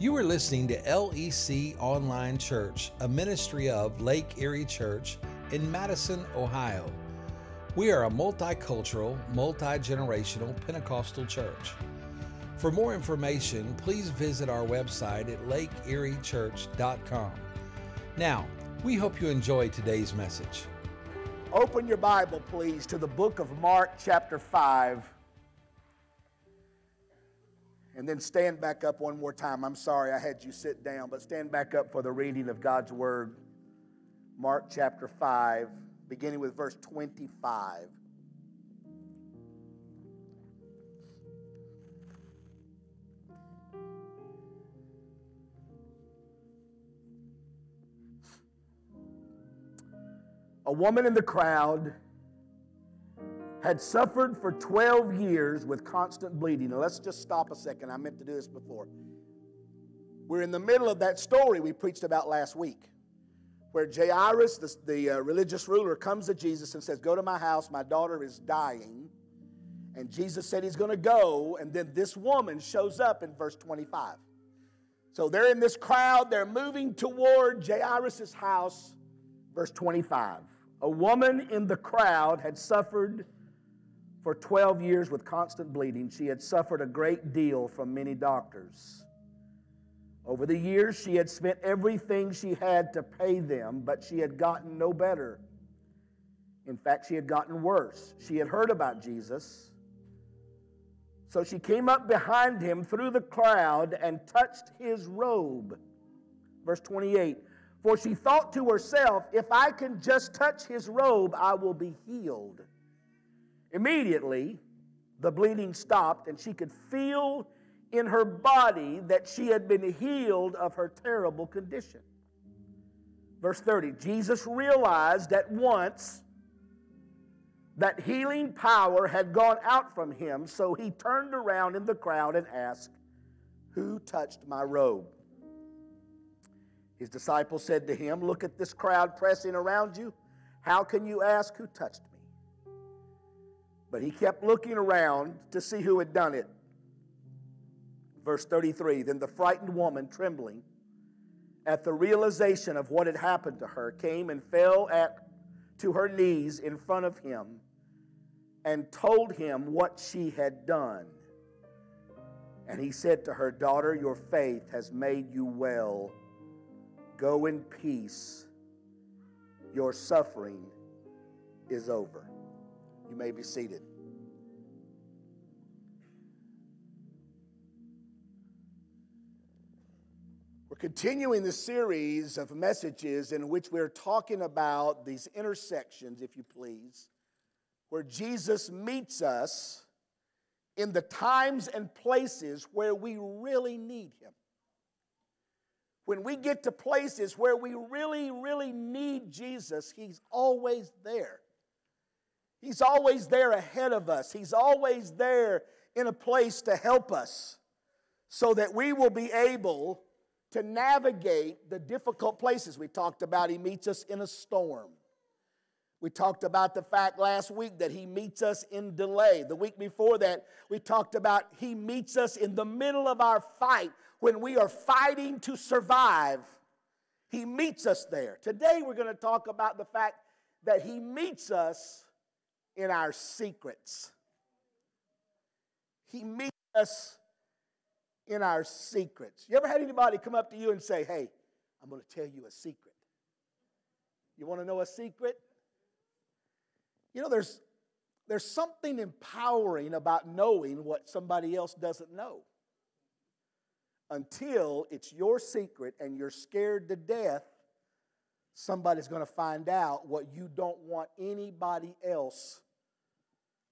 You are listening to LEC Online Church, a ministry of Lake Erie Church in Madison, Ohio. We are a multicultural, multi generational Pentecostal church. For more information, please visit our website at lakeeriechurch.com. Now, we hope you enjoy today's message. Open your Bible, please, to the book of Mark, chapter 5. And then stand back up one more time. I'm sorry I had you sit down, but stand back up for the reading of God's Word. Mark chapter 5, beginning with verse 25. A woman in the crowd had suffered for 12 years with constant bleeding. Now, let's just stop a second. I meant to do this before. We're in the middle of that story we preached about last week, where Jairus, the, the uh, religious ruler, comes to Jesus and says, Go to my house, my daughter is dying. And Jesus said he's going to go, and then this woman shows up in verse 25. So they're in this crowd, they're moving toward Jairus' house. Verse 25. A woman in the crowd had suffered for 12 years with constant bleeding. She had suffered a great deal from many doctors. Over the years, she had spent everything she had to pay them, but she had gotten no better. In fact, she had gotten worse. She had heard about Jesus. So she came up behind him through the crowd and touched his robe. Verse 28 For she thought to herself, If I can just touch his robe, I will be healed. Immediately, the bleeding stopped, and she could feel in her body that she had been healed of her terrible condition. Verse 30 Jesus realized at once that healing power had gone out from him, so he turned around in the crowd and asked, Who touched my robe? His disciples said to him, Look at this crowd pressing around you. How can you ask who touched me? But he kept looking around to see who had done it. Verse 33 Then the frightened woman, trembling at the realization of what had happened to her, came and fell at, to her knees in front of him and told him what she had done. And he said to her, Daughter, your faith has made you well. Go in peace. Your suffering is over. You may be seated. We're continuing the series of messages in which we're talking about these intersections, if you please, where Jesus meets us in the times and places where we really need Him. When we get to places where we really, really need Jesus, He's always there. He's always there ahead of us. He's always there in a place to help us so that we will be able to navigate the difficult places. We talked about He meets us in a storm. We talked about the fact last week that He meets us in delay. The week before that, we talked about He meets us in the middle of our fight when we are fighting to survive. He meets us there. Today, we're going to talk about the fact that He meets us in our secrets. He meets us in our secrets. You ever had anybody come up to you and say, Hey, I'm going to tell you a secret? You want to know a secret? You know, there's, there's something empowering about knowing what somebody else doesn't know until it's your secret and you're scared to death. Somebody's going to find out what you don't want anybody else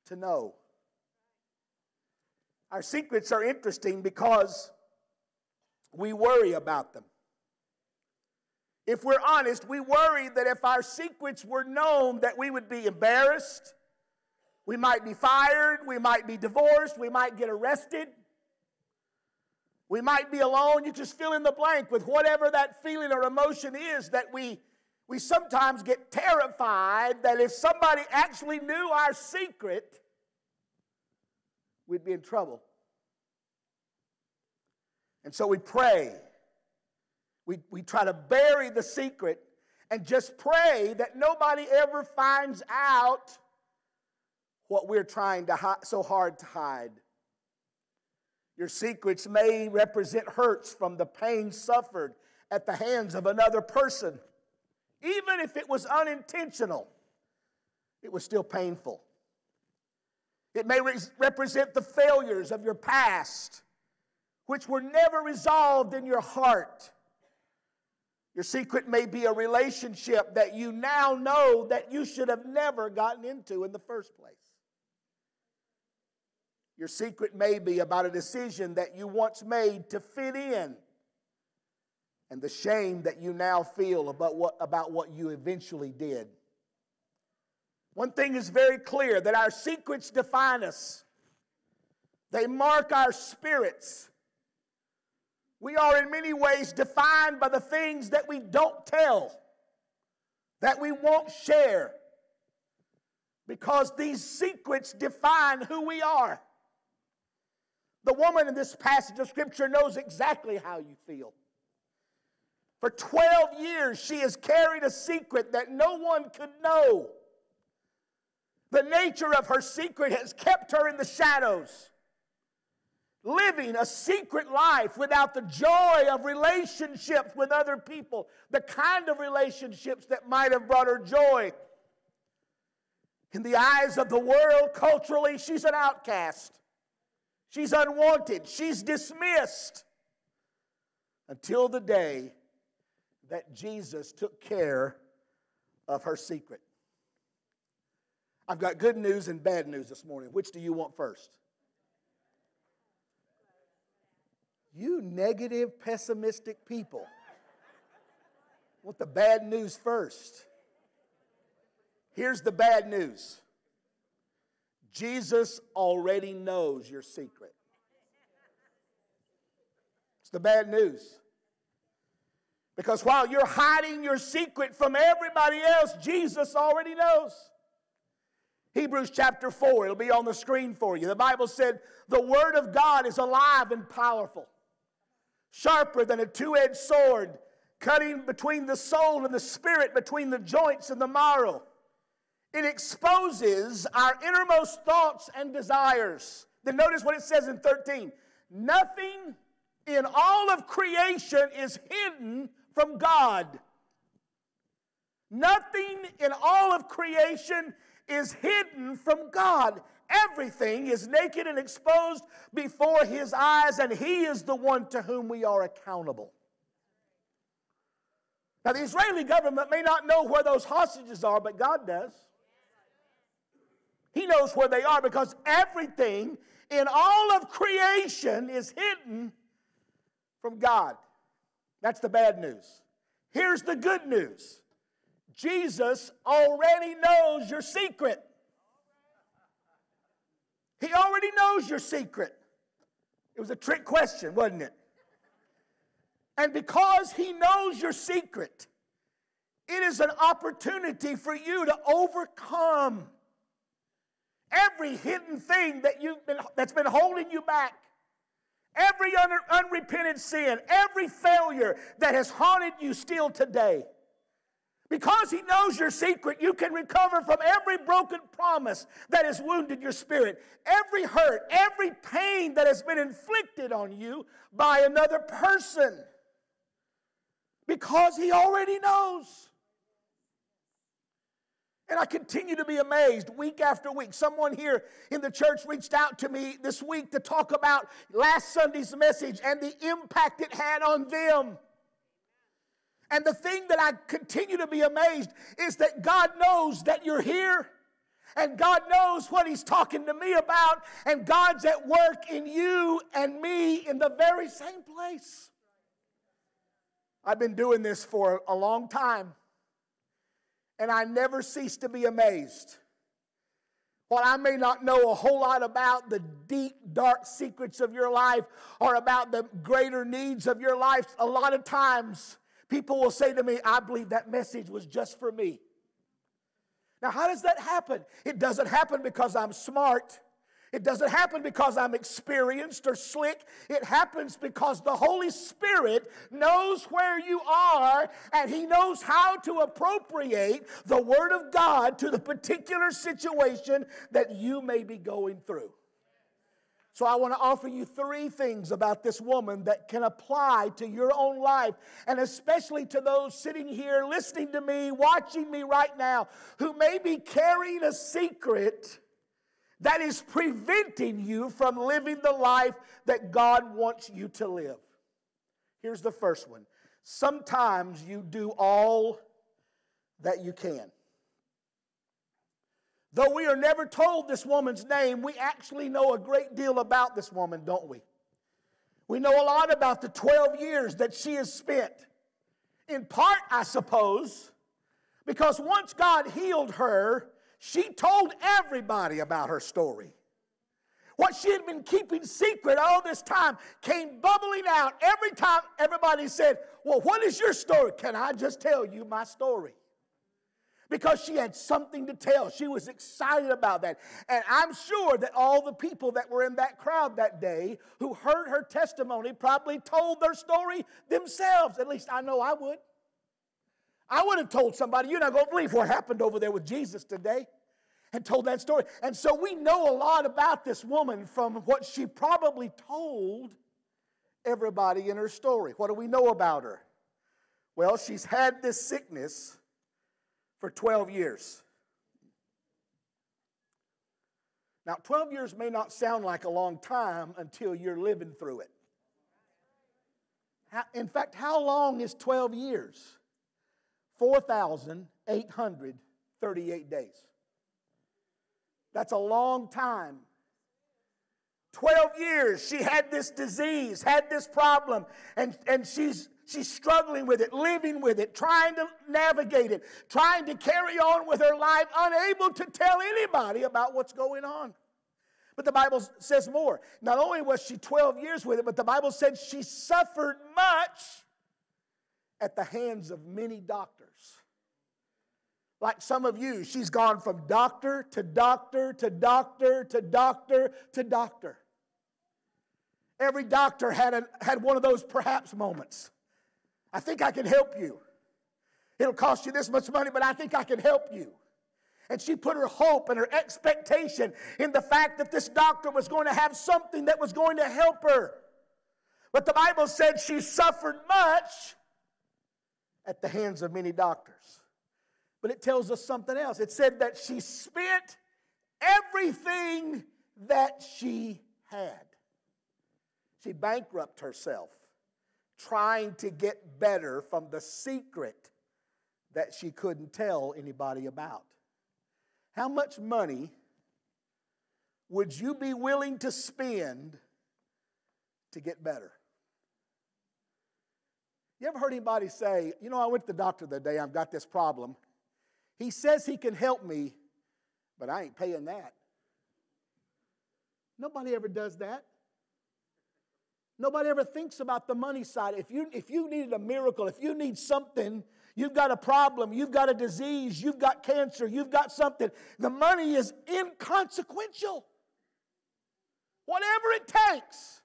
to know. Our secrets are interesting because we worry about them. If we're honest, we worry that if our secrets were known that we would be embarrassed, we might be fired, we might be divorced, we might get arrested. We might be alone. You just fill in the blank with whatever that feeling or emotion is that we we sometimes get terrified that if somebody actually knew our secret, we'd be in trouble. And so we pray. We, we try to bury the secret and just pray that nobody ever finds out what we're trying to hi- so hard to hide. Your secrets may represent hurts from the pain suffered at the hands of another person. Even if it was unintentional, it was still painful. It may re- represent the failures of your past, which were never resolved in your heart. Your secret may be a relationship that you now know that you should have never gotten into in the first place. Your secret may be about a decision that you once made to fit in and the shame that you now feel about what, about what you eventually did. One thing is very clear that our secrets define us, they mark our spirits. We are in many ways defined by the things that we don't tell, that we won't share, because these secrets define who we are. The woman in this passage of Scripture knows exactly how you feel. For 12 years, she has carried a secret that no one could know. The nature of her secret has kept her in the shadows, living a secret life without the joy of relationships with other people, the kind of relationships that might have brought her joy. In the eyes of the world, culturally, she's an outcast. She's unwanted. She's dismissed until the day that Jesus took care of her secret. I've got good news and bad news this morning. Which do you want first? You negative, pessimistic people want the bad news first. Here's the bad news Jesus already knows your secret. It's the bad news. Because while you're hiding your secret from everybody else, Jesus already knows. Hebrews chapter 4, it'll be on the screen for you. The Bible said, The Word of God is alive and powerful, sharper than a two edged sword, cutting between the soul and the spirit, between the joints and the marrow. It exposes our innermost thoughts and desires. Then notice what it says in 13 Nothing in all of creation is hidden from God. Nothing in all of creation is hidden from God. Everything is naked and exposed before His eyes, and He is the one to whom we are accountable. Now, the Israeli government may not know where those hostages are, but God does. He knows where they are because everything in all of creation is hidden from God. That's the bad news. Here's the good news Jesus already knows your secret. He already knows your secret. It was a trick question, wasn't it? And because He knows your secret, it is an opportunity for you to overcome every hidden thing that you've been, that's been holding you back. Every un- unrepented sin, every failure that has haunted you still today. Because He knows your secret, you can recover from every broken promise that has wounded your spirit, every hurt, every pain that has been inflicted on you by another person. Because He already knows. And I continue to be amazed week after week. Someone here in the church reached out to me this week to talk about last Sunday's message and the impact it had on them. And the thing that I continue to be amazed is that God knows that you're here. And God knows what He's talking to me about. And God's at work in you and me in the very same place. I've been doing this for a long time and I never cease to be amazed. While I may not know a whole lot about the deep, dark secrets of your life or about the greater needs of your life, a lot of times people will say to me, I believe that message was just for me. Now, how does that happen? It doesn't happen because I'm smart. It doesn't happen because I'm experienced or slick. It happens because the Holy Spirit knows where you are and He knows how to appropriate the Word of God to the particular situation that you may be going through. So, I want to offer you three things about this woman that can apply to your own life, and especially to those sitting here listening to me, watching me right now, who may be carrying a secret that is preventing you from living the life that God wants you to live. Here's the first one sometimes you do all that you can. Though we are never told this woman's name, we actually know a great deal about this woman, don't we? We know a lot about the 12 years that she has spent. In part, I suppose, because once God healed her, she told everybody about her story. What she had been keeping secret all this time came bubbling out every time everybody said, Well, what is your story? Can I just tell you my story? Because she had something to tell. She was excited about that. And I'm sure that all the people that were in that crowd that day who heard her testimony probably told their story themselves. At least I know I would. I would have told somebody, you're not going to believe what happened over there with Jesus today, and told that story. And so we know a lot about this woman from what she probably told everybody in her story. What do we know about her? Well, she's had this sickness for 12 years. Now, 12 years may not sound like a long time until you're living through it. In fact, how long is 12 years? 4,838 days. That's a long time. 12 years she had this disease, had this problem, and, and she's, she's struggling with it, living with it, trying to navigate it, trying to carry on with her life, unable to tell anybody about what's going on. But the Bible says more. Not only was she 12 years with it, but the Bible said she suffered much at the hands of many doctors. Like some of you, she's gone from doctor to doctor to doctor to doctor to doctor. Every doctor had, a, had one of those perhaps moments. I think I can help you. It'll cost you this much money, but I think I can help you. And she put her hope and her expectation in the fact that this doctor was going to have something that was going to help her. But the Bible said she suffered much at the hands of many doctors. But it tells us something else. It said that she spent everything that she had. She bankrupted herself trying to get better from the secret that she couldn't tell anybody about. How much money would you be willing to spend to get better? You ever heard anybody say, You know, I went to the doctor the other day, I've got this problem. He says he can help me, but I ain't paying that. Nobody ever does that. Nobody ever thinks about the money side. If you, if you needed a miracle, if you need something, you've got a problem, you've got a disease, you've got cancer, you've got something, the money is inconsequential. Whatever it takes.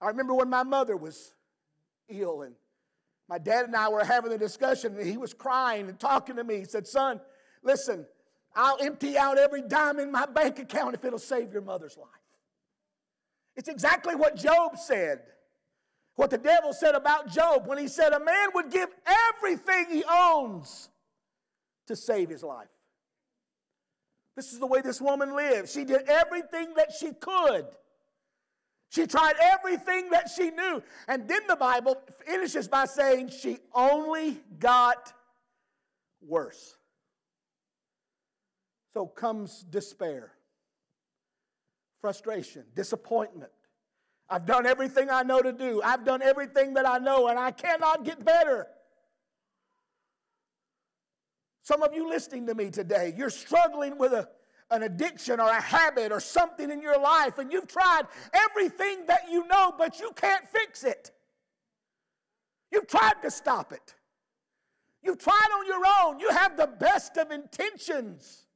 I remember when my mother was ill and my dad and I were having a discussion, and he was crying and talking to me. He said, Son, listen, I'll empty out every dime in my bank account if it'll save your mother's life. It's exactly what Job said. What the devil said about Job when he said a man would give everything he owns to save his life. This is the way this woman lived. She did everything that she could she tried everything that she knew. And then the Bible finishes by saying she only got worse. So comes despair, frustration, disappointment. I've done everything I know to do. I've done everything that I know, and I cannot get better. Some of you listening to me today, you're struggling with a an addiction or a habit or something in your life, and you've tried everything that you know, but you can't fix it. You've tried to stop it. You've tried on your own. You have the best of intentions,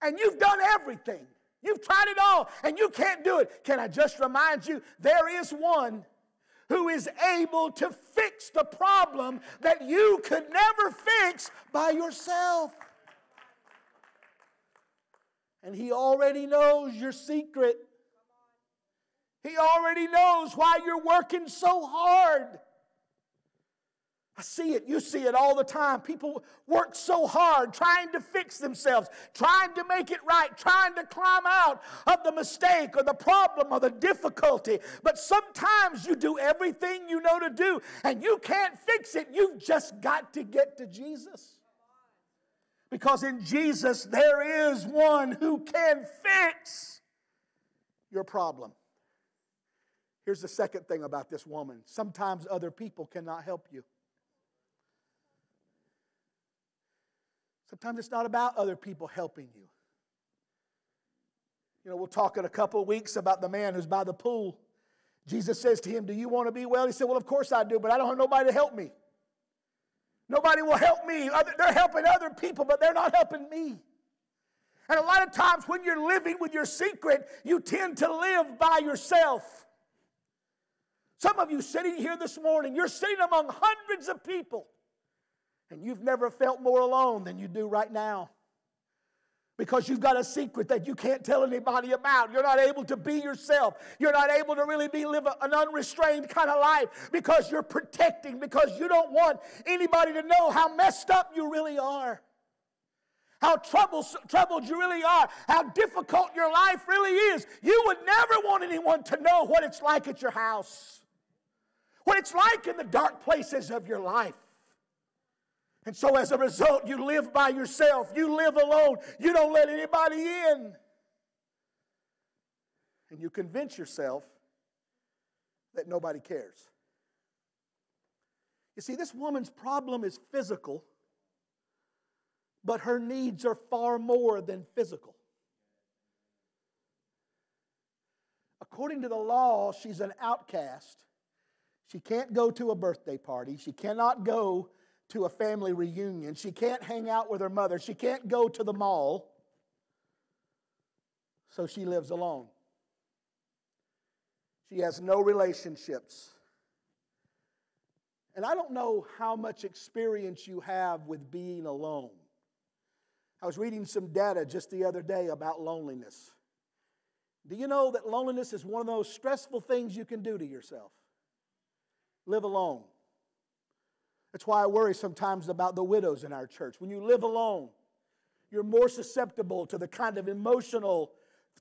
and you've done everything. You've tried it all and you can't do it. Can I just remind you, there is one who is able to fix the problem that you could never fix by yourself. And He already knows your secret. He already knows why you're working so hard. I see it. You see it all the time. People work so hard trying to fix themselves, trying to make it right, trying to climb out of the mistake or the problem or the difficulty. But sometimes you do everything you know to do and you can't fix it. You've just got to get to Jesus. Because in Jesus, there is one who can fix your problem. Here's the second thing about this woman sometimes other people cannot help you. Sometimes it's not about other people helping you. You know, we'll talk in a couple of weeks about the man who's by the pool. Jesus says to him, Do you want to be well? He said, Well, of course I do, but I don't have nobody to help me. Nobody will help me. They're helping other people, but they're not helping me. And a lot of times when you're living with your secret, you tend to live by yourself. Some of you sitting here this morning, you're sitting among hundreds of people. And you've never felt more alone than you do right now. Because you've got a secret that you can't tell anybody about. You're not able to be yourself. You're not able to really be live an unrestrained kind of life because you're protecting, because you don't want anybody to know how messed up you really are. How troubled, troubled you really are, how difficult your life really is. You would never want anyone to know what it's like at your house, what it's like in the dark places of your life. And so, as a result, you live by yourself. You live alone. You don't let anybody in. And you convince yourself that nobody cares. You see, this woman's problem is physical, but her needs are far more than physical. According to the law, she's an outcast. She can't go to a birthday party. She cannot go to a family reunion. She can't hang out with her mother. She can't go to the mall. So she lives alone. She has no relationships. And I don't know how much experience you have with being alone. I was reading some data just the other day about loneliness. Do you know that loneliness is one of those stressful things you can do to yourself? Live alone. That's why I worry sometimes about the widows in our church. When you live alone, you're more susceptible to the kind of emotional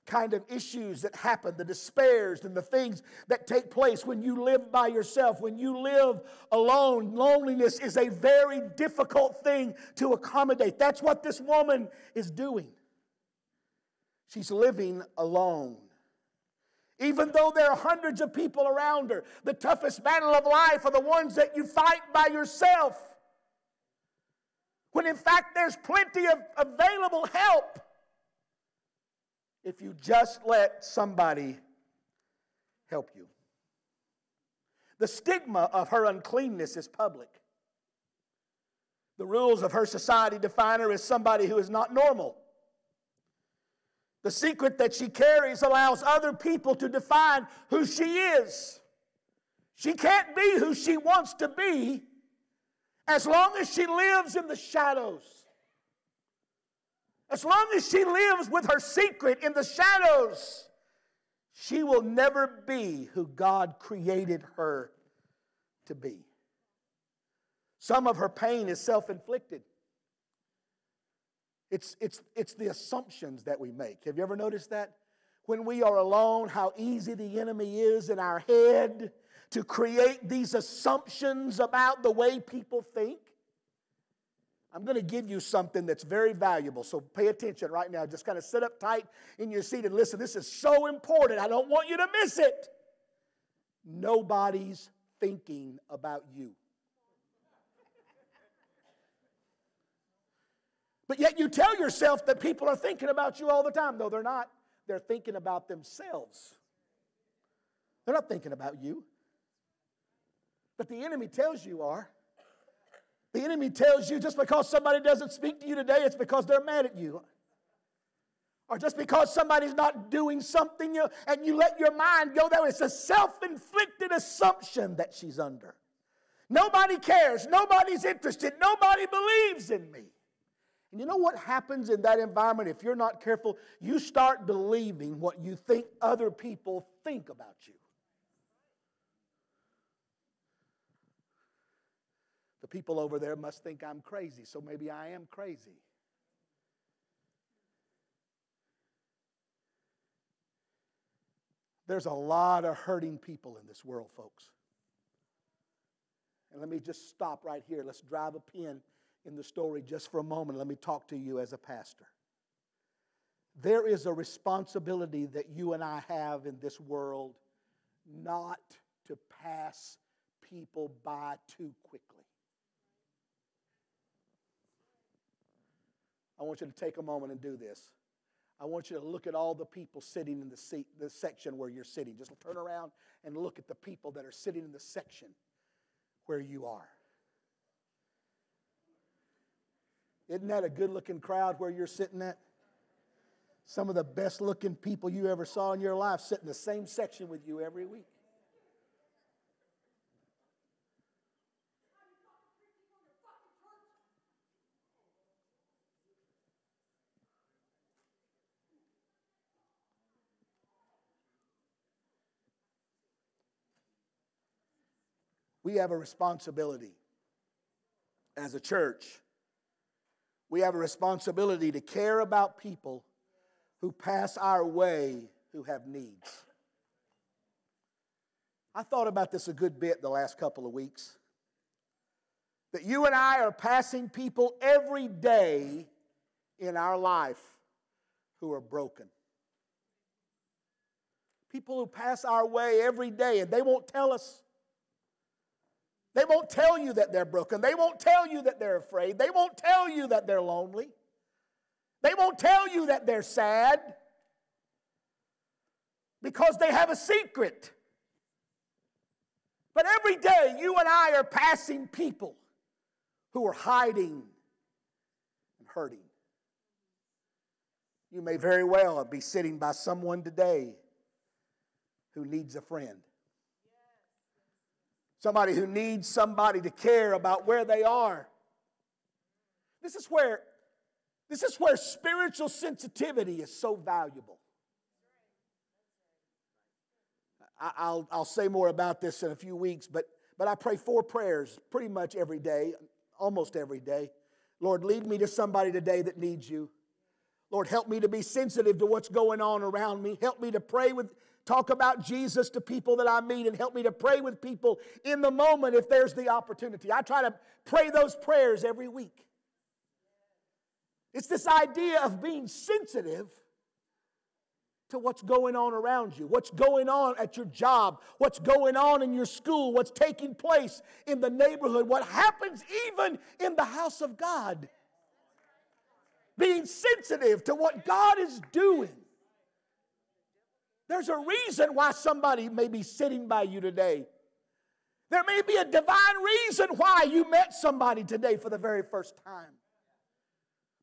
kind of issues that happen, the despairs and the things that take place when you live by yourself. When you live alone, loneliness is a very difficult thing to accommodate. That's what this woman is doing. She's living alone even though there are hundreds of people around her. The toughest battle of life are the ones that you fight by yourself. When in fact there's plenty of available help if you just let somebody help you. The stigma of her uncleanness is public. The rules of her society define her as somebody who is not normal. The secret that she carries allows other people to define who she is. She can't be who she wants to be as long as she lives in the shadows. As long as she lives with her secret in the shadows, she will never be who God created her to be. Some of her pain is self inflicted. It's, it's, it's the assumptions that we make. Have you ever noticed that? When we are alone, how easy the enemy is in our head to create these assumptions about the way people think. I'm going to give you something that's very valuable, so pay attention right now. Just kind of sit up tight in your seat and listen. This is so important. I don't want you to miss it. Nobody's thinking about you. But yet you tell yourself that people are thinking about you all the time. No, they're not. They're thinking about themselves. They're not thinking about you. But the enemy tells you are. The enemy tells you just because somebody doesn't speak to you today, it's because they're mad at you. or just because somebody's not doing something and you let your mind go there. It's a self inflicted assumption that she's under. Nobody cares. Nobody's interested. Nobody believes in me. And you know what happens in that environment if you're not careful? You start believing what you think other people think about you. The people over there must think I'm crazy, so maybe I am crazy. There's a lot of hurting people in this world, folks. And let me just stop right here. Let's drive a pin in the story just for a moment. Let me talk to you as a pastor. There is a responsibility that you and I have in this world not to pass people by too quickly. I want you to take a moment and do this. I want you to look at all the people sitting in the seat, the section where you're sitting. Just turn around and look at the people that are sitting in the section where you are. Isn't that a good looking crowd where you're sitting at? Some of the best looking people you ever saw in your life sit in the same section with you every week. We have a responsibility as a church we have a responsibility to care about people who pass our way who have needs. I thought about this a good bit the last couple of weeks. That you and I are passing people every day in our life who are broken. People who pass our way every day and they won't tell us. They won't tell you that they're broken. They won't tell you that they're afraid. They won't tell you that they're lonely. They won't tell you that they're sad because they have a secret. But every day, you and I are passing people who are hiding and hurting. You may very well be sitting by someone today who needs a friend. Somebody who needs somebody to care about where they are. This is where this is where spiritual sensitivity is so valuable. I'll, I'll say more about this in a few weeks, but, but I pray four prayers pretty much every day, almost every day. Lord, lead me to somebody today that needs you. Lord, help me to be sensitive to what's going on around me. Help me to pray with talk about Jesus to people that I meet and help me to pray with people in the moment if there's the opportunity. I try to pray those prayers every week. It's this idea of being sensitive to what's going on around you, what's going on at your job, what's going on in your school, what's taking place in the neighborhood, what happens even in the house of God. Being sensitive to what God is doing. There's a reason why somebody may be sitting by you today. There may be a divine reason why you met somebody today for the very first time.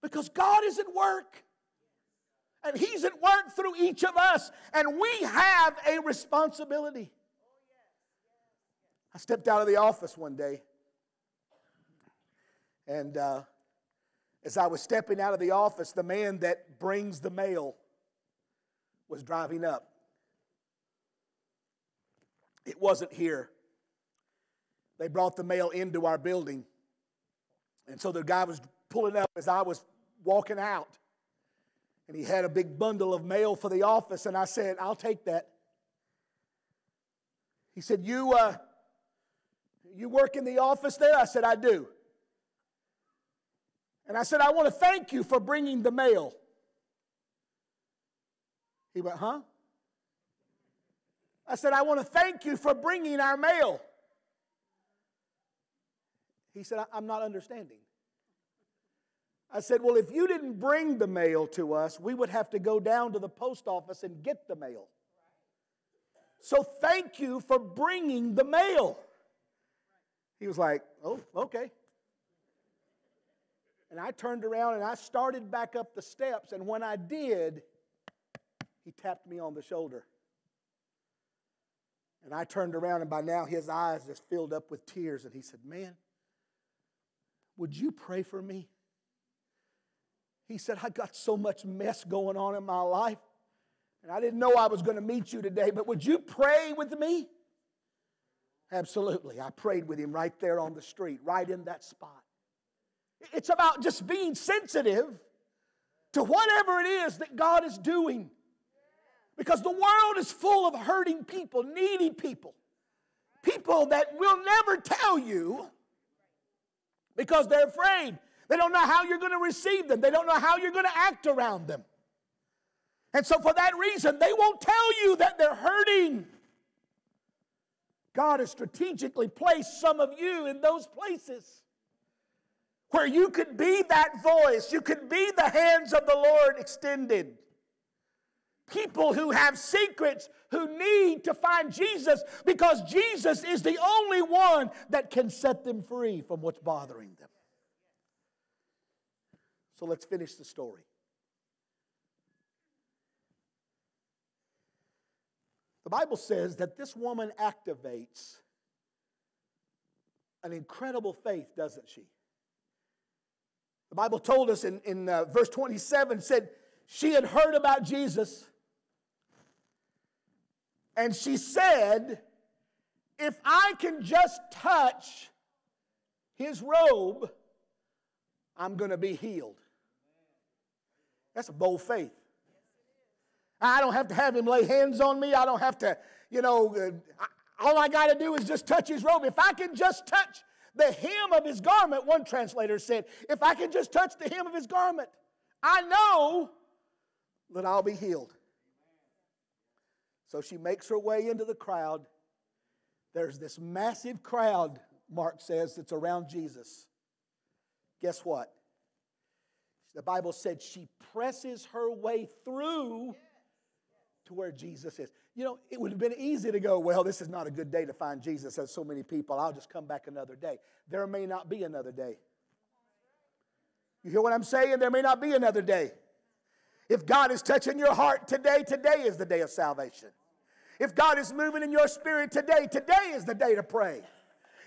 Because God is at work. And He's at work through each of us. And we have a responsibility. I stepped out of the office one day. And uh, as I was stepping out of the office, the man that brings the mail was driving up. It wasn't here. They brought the mail into our building. And so the guy was pulling up as I was walking out. And he had a big bundle of mail for the office. And I said, I'll take that. He said, You, uh, you work in the office there? I said, I do. And I said, I want to thank you for bringing the mail. He went, Huh? I said, I want to thank you for bringing our mail. He said, I'm not understanding. I said, Well, if you didn't bring the mail to us, we would have to go down to the post office and get the mail. So thank you for bringing the mail. He was like, Oh, okay. And I turned around and I started back up the steps. And when I did, he tapped me on the shoulder. And I turned around, and by now his eyes just filled up with tears. And he said, Man, would you pray for me? He said, I got so much mess going on in my life, and I didn't know I was going to meet you today, but would you pray with me? Absolutely. I prayed with him right there on the street, right in that spot. It's about just being sensitive to whatever it is that God is doing. Because the world is full of hurting people, needy people, people that will never tell you because they're afraid. They don't know how you're going to receive them, they don't know how you're going to act around them. And so, for that reason, they won't tell you that they're hurting. God has strategically placed some of you in those places where you could be that voice, you could be the hands of the Lord extended. People who have secrets, who need to find Jesus because Jesus is the only one that can set them free from what's bothering them. So let's finish the story. The Bible says that this woman activates an incredible faith, doesn't she? The Bible told us in, in uh, verse 27 said she had heard about Jesus and she said, If I can just touch his robe, I'm going to be healed. That's a bold faith. I don't have to have him lay hands on me. I don't have to, you know, uh, all I got to do is just touch his robe. If I can just touch the hem of his garment, one translator said, if I can just touch the hem of his garment, I know that I'll be healed. So she makes her way into the crowd. There's this massive crowd, Mark says, that's around Jesus. Guess what? The Bible said she presses her way through to where Jesus is. You know, it would have been easy to go, well, this is not a good day to find Jesus. There's so many people. I'll just come back another day. There may not be another day. You hear what I'm saying? There may not be another day. If God is touching your heart today, today is the day of salvation. If God is moving in your spirit today, today is the day to pray.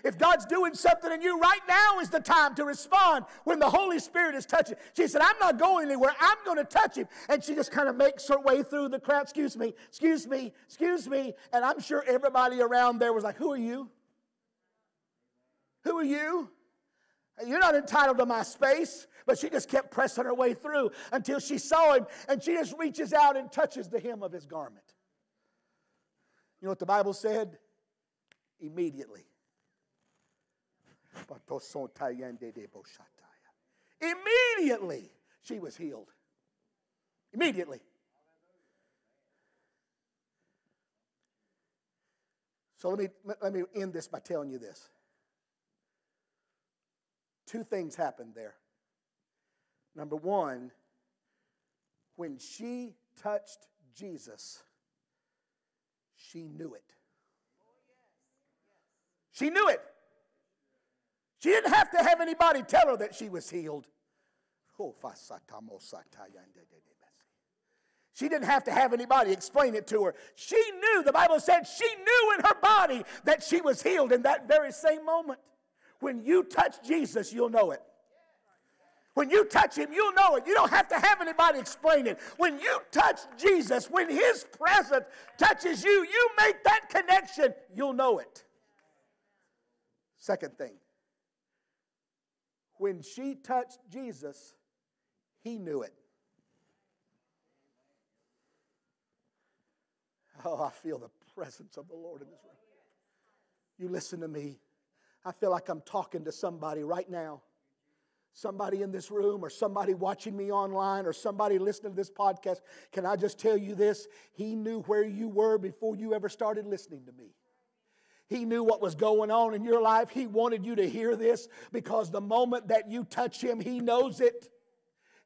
If God's doing something in you right now is the time to respond when the Holy Spirit is touching. She said, I'm not going anywhere. I'm going to touch him. And she just kind of makes her way through the crowd. Excuse me, excuse me, excuse me. And I'm sure everybody around there was like, Who are you? Who are you? You're not entitled to my space. But she just kept pressing her way through until she saw him and she just reaches out and touches the hem of his garment. You know what the Bible said? Immediately. Immediately, she was healed. Immediately. So let me, let me end this by telling you this. Two things happened there. Number one, when she touched Jesus, she knew it. She knew it. She didn't have to have anybody tell her that she was healed. She didn't have to have anybody explain it to her. She knew, the Bible said, she knew in her body that she was healed in that very same moment. When you touch Jesus, you'll know it. When you touch him, you'll know it. You don't have to have anybody explain it. When you touch Jesus, when his presence touches you, you make that connection, you'll know it. Second thing, when she touched Jesus, he knew it. Oh, I feel the presence of the Lord in this room. You listen to me. I feel like I'm talking to somebody right now. Somebody in this room, or somebody watching me online, or somebody listening to this podcast. Can I just tell you this? He knew where you were before you ever started listening to me. He knew what was going on in your life. He wanted you to hear this because the moment that you touch Him, He knows it.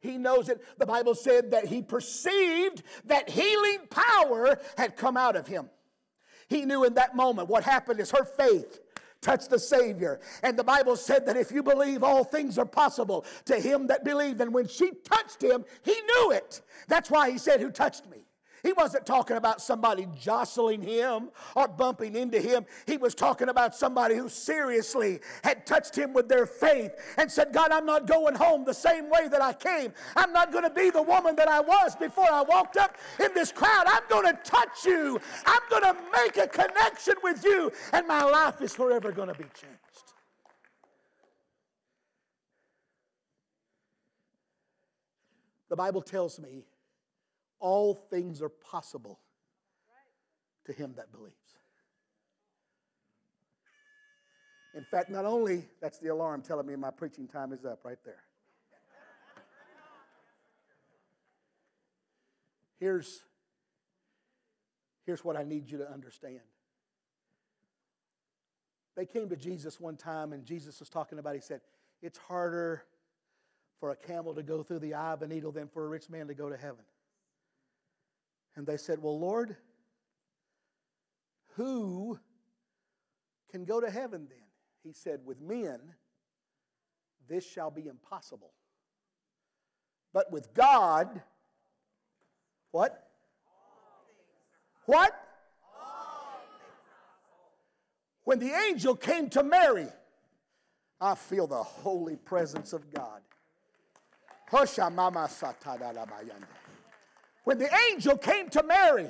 He knows it. The Bible said that He perceived that healing power had come out of Him. He knew in that moment what happened is her faith touched the Savior. And the Bible said that if you believe, all things are possible to him that believed. And when she touched him, he knew it. That's why he said, Who touched me? He wasn't talking about somebody jostling him or bumping into him. He was talking about somebody who seriously had touched him with their faith and said, God, I'm not going home the same way that I came. I'm not going to be the woman that I was before I walked up in this crowd. I'm going to touch you. I'm going to make a connection with you, and my life is forever going to be changed. The Bible tells me all things are possible to him that believes. In fact, not only, that's the alarm telling me my preaching time is up right there. Here's, here's what I need you to understand. They came to Jesus one time, and Jesus was talking about, he said, It's harder for a camel to go through the eye of a needle than for a rich man to go to heaven. And they said, Well, Lord, who can go to heaven then? He said, With men, this shall be impossible. But with God, what? What? When the angel came to Mary, I feel the holy presence of God. When the angel came to Mary,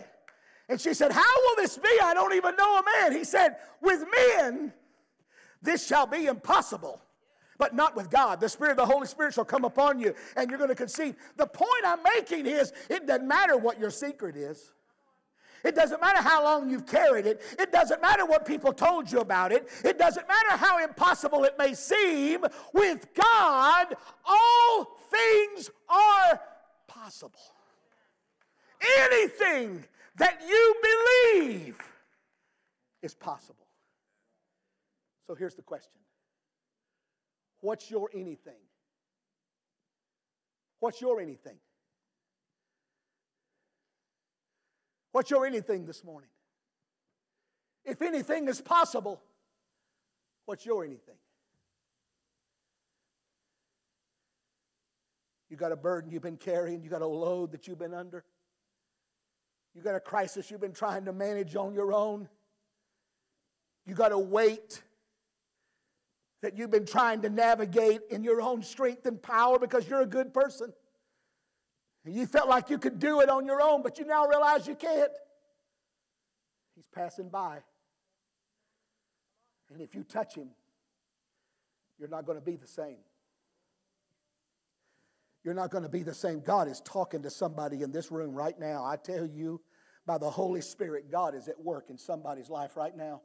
and she said, How will this be? I don't even know a man. He said, With men, this shall be impossible, but not with God. The Spirit of the Holy Spirit shall come upon you, and you're going to conceive. The point I'm making is it doesn't matter what your secret is. It doesn't matter how long you've carried it. It doesn't matter what people told you about it. It doesn't matter how impossible it may seem. With God, all things are possible. Anything that you believe is possible. So here's the question What's your anything? What's your anything? What's your anything this morning? If anything is possible, what's your anything? You got a burden you've been carrying, you got a load that you've been under. You got a crisis you've been trying to manage on your own. You got a weight that you've been trying to navigate in your own strength and power because you're a good person. And you felt like you could do it on your own, but you now realize you can't. He's passing by. And if you touch him, you're not going to be the same. You're not going to be the same. God is talking to somebody in this room right now. I tell you, by the Holy Spirit, God is at work in somebody's life right now.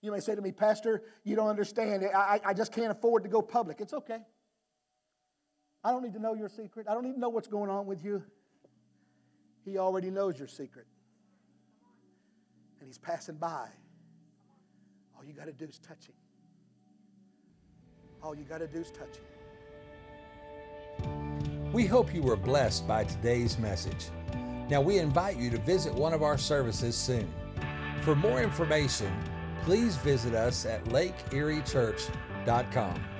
You may say to me, Pastor, you don't understand. I, I just can't afford to go public. It's okay. I don't need to know your secret. I don't need to know what's going on with you. He already knows your secret. And He's passing by. All you got to do is touch Him. All you got to do is touch Him. We hope you were blessed by today's message. Now, we invite you to visit one of our services soon. For more information, please visit us at lakeeriechurch.com.